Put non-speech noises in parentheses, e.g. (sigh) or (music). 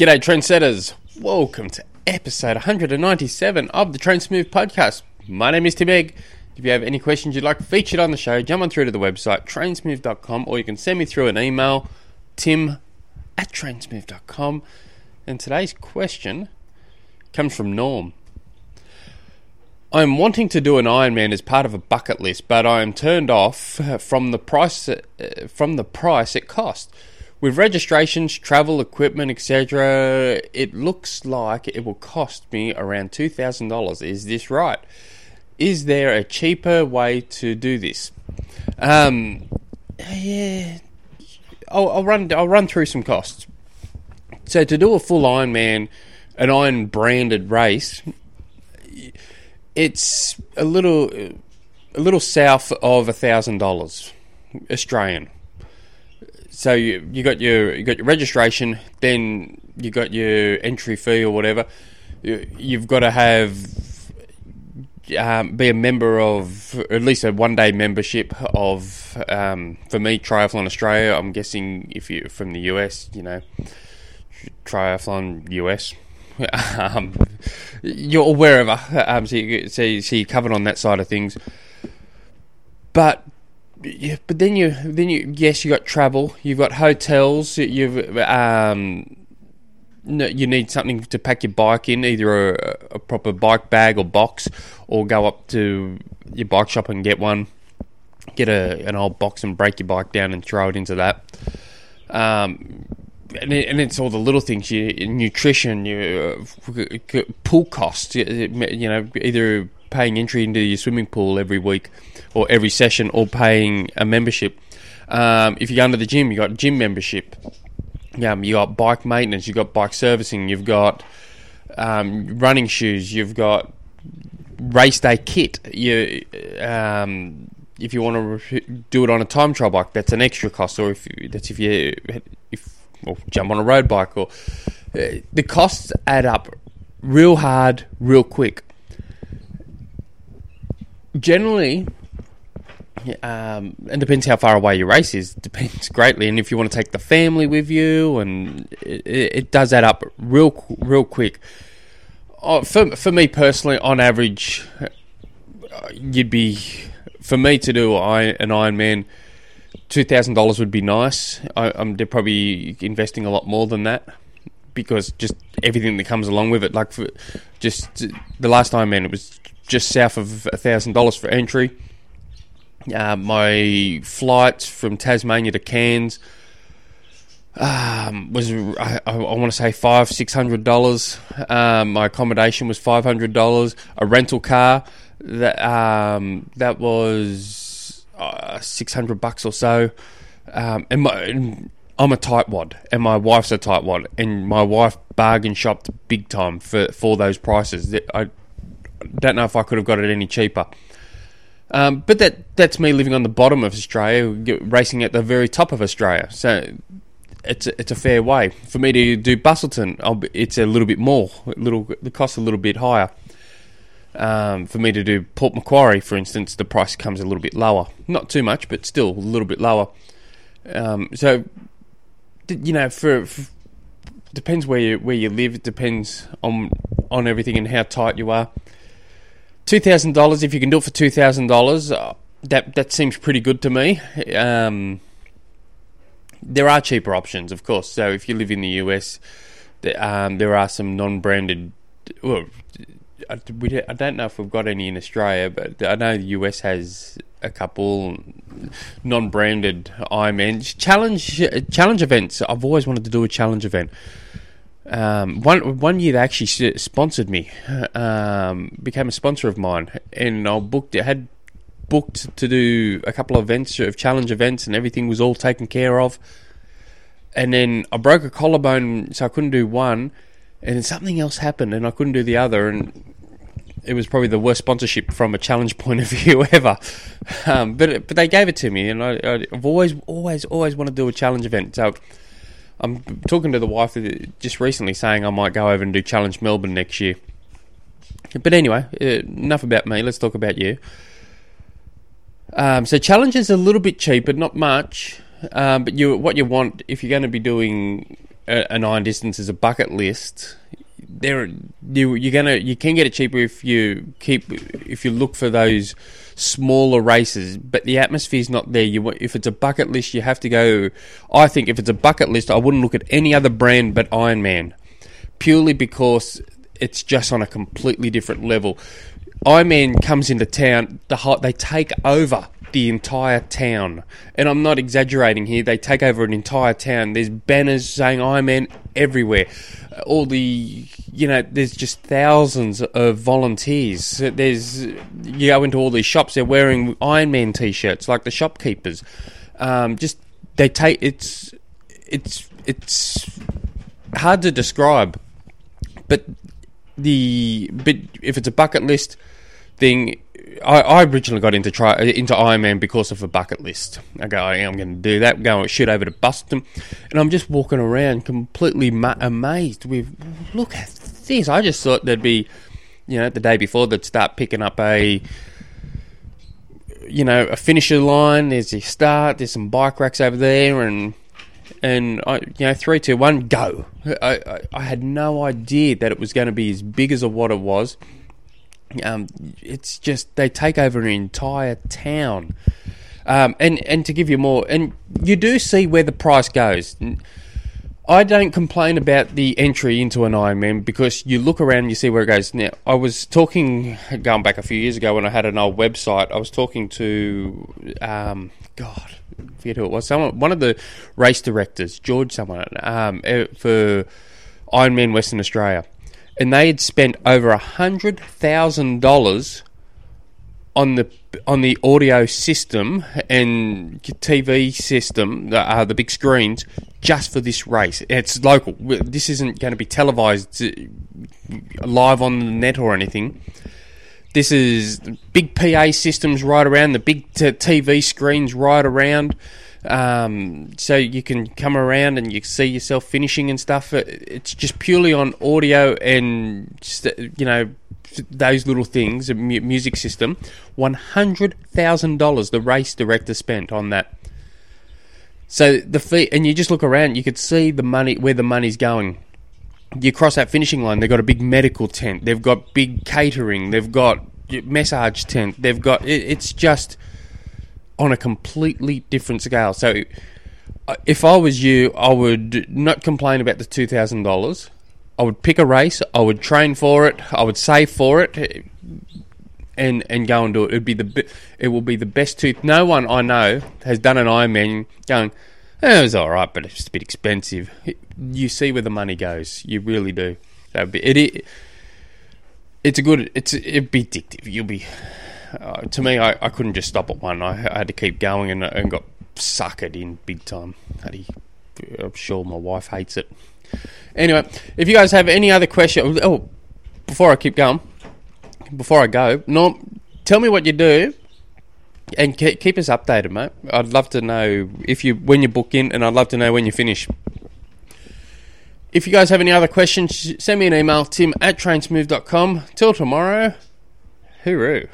G'day, trendsetters. Welcome to episode 197 of the Train Smooth podcast. My name is Tim Egg. If you have any questions you'd like featured on the show, jump on through to the website trainsmooth.com or you can send me through an email tim at trainsmooth.com. And today's question comes from Norm. I'm wanting to do an Ironman as part of a bucket list, but I am turned off (laughs) from the price uh, from the price it costs. With registrations, travel, equipment, etc., it looks like it will cost me around $2,000. Is this right? Is there a cheaper way to do this? Um, yeah, I'll, I'll run. I'll run through some costs. So to do a full Ironman, an Iron branded race, it's a little, a little south of a thousand dollars Australian so you you got your you got your registration, then you got your entry fee or whatever. You, have got to have um, be a member of at least a one day membership of um, for me Triathlon Australia. I'm guessing if you're from the US, you know Triathlon US. (laughs) um, you're wherever, um, so, you, so, so you're covered on that side of things. But yeah, but then you then you yes you got travel, you've got hotels, you've um, no, you need something to pack your bike in, either a, a, proper bike bag or box, or go up to your bike shop and get one, get a an old box and break your bike down and throw it into that. Um, and, it, and it's all the little things, your nutrition, your uh, pool costs, you, you know, either paying entry into your swimming pool every week or every session or paying a membership. Um, if you go into the gym, you got gym membership. Um, you got bike maintenance, you've got bike servicing, you've got um, running shoes, you've got race day kit. You, um, if you want to do it on a time trial bike, that's an extra cost. Or if that's if you if or jump on a road bike, or uh, the costs add up real hard, real quick. Generally, um, it depends how far away your race is. (laughs) Depends greatly, and if you want to take the family with you, and it, it does add up real, real quick. Oh, for for me personally, on average, uh, you'd be for me to do an Ironman. Two thousand dollars would be nice. I, am they're probably investing a lot more than that because just everything that comes along with it. Like for just the last Ironman, it was just south of a thousand dollars for entry uh, my flight from Tasmania to Cairns um, was I, I, want to say five six hundred dollars. Um, my accommodation was five hundred dollars. A rental car that um, that was uh, six hundred bucks or so. Um, and, my, and I'm a tightwad, and my wife's a tightwad, and my wife bargain shopped big time for for those prices. I don't know if I could have got it any cheaper. Um, but that that's me living on the bottom of Australia, racing at the very top of Australia. So it's a, it's a fair way for me to do Busselton. it's a little bit more, a little the cost a little bit higher. Um, for me to do Port Macquarie, for instance, the price comes a little bit lower. Not too much, but still a little bit lower. Um, so you know, for, for depends where you where you live. It depends on on everything and how tight you are. Two thousand dollars. If you can do it for two thousand uh, dollars, that that seems pretty good to me. Um, there are cheaper options, of course. So if you live in the US, um, there are some non-branded. Well, I, I don't know if we've got any in Australia, but I know the US has a couple non-branded Ironman challenge challenge events. I've always wanted to do a challenge event. Um, one one year they actually sponsored me, um, became a sponsor of mine, and I booked had booked to do a couple of events of challenge events, and everything was all taken care of. And then I broke a collarbone, so I couldn't do one, and then something else happened, and I couldn't do the other, and it was probably the worst sponsorship from a challenge (laughs) point of view ever. Um, but but they gave it to me, and I, I've always always always wanted to do a challenge event, so. I'm talking to the wife just recently saying I might go over and do Challenge Melbourne next year. But anyway, uh, enough about me. Let's talk about you. Um, so challenge is a little bit cheaper, not much. Um, but you, what you want if you're going to be doing a, an iron distance is a bucket list, there you you're gonna you can get it cheaper if you keep if you look for those smaller races, but the atmosphere's not there. You if it's a bucket list, you have to go. I think if it's a bucket list, I wouldn't look at any other brand but Ironman, purely because it's just on a completely different level. Ironman comes into town, the they take over the entire town. And I'm not exaggerating here. They take over an entire town. There's banners saying Ironman everywhere. All the, you know, there's just thousands of volunteers. There's, you go into all these shops, they're wearing Ironman t-shirts like the shopkeepers. Um, just, they take, it's, it's, it's hard to describe. But the, but if it's a bucket list thing, I, I, originally got into try into Ironman because of a bucket list. I go, I'm going to do that. Going shoot over to Busselton, and I'm just walking around completely ma- amazed with look at this. I just thought there'd be, you know, the day before they'd start picking up a, you know, a finisher line. There's your start. There's some bike racks over there, and and I, you know, three, two, one, go. I, I, I had no idea that it was going to be as big as what it was um, it's just they take over an entire town. Um, and and to give you more, and you do see where the price goes. I don't complain about the entry into an Ironman because you look around and you see where it goes. Now, I was talking going back a few years ago when I had an old website. I was talking to, um, God, I forget who it was. Someone, one of the race directors, George, someone um, eh, for Ironman Western Australia and they had spent over a hundred thousand dollars on the on the audio system and TV system, uh, the big screens, just for this race. It's local. This isn't going to be televised uh, live on the net or anything. This is big PA systems right around, the big t- TV screens right around. Um, so you can come around and you see yourself finishing and stuff. It's just purely on audio and you know those little things, a music system. One hundred thousand dollars the race director spent on that. So the fee, and you just look around, you could see the money where the money's going. You cross that finishing line, they've got a big medical tent, they've got big catering, they've got massage tent, they've got. It, it's just on a completely different scale. So uh, if I was you, I would not complain about the two thousand dollars. I would pick a race. I would train for it. I would save for it, and and go and do it. It'd be the it will be the best two. No one I know has done an Ironman going. Eh, it was all right, but it's a bit expensive. You see where the money goes. You really do. So it, it it's a good. It's it'd be addictive. You'll be uh, to me, I, I couldn't just stop at one. I, I had to keep going and, and got suckered in big time. I'm sure my wife hates it. Anyway, if you guys have any other questions, oh, before I keep going, before I go, Norm, tell me what you do and keep us updated, mate. I'd love to know if you when you book in, and I'd love to know when you finish. If you guys have any other questions, send me an email, tim at trainsmooth.com. Till tomorrow, hooroo.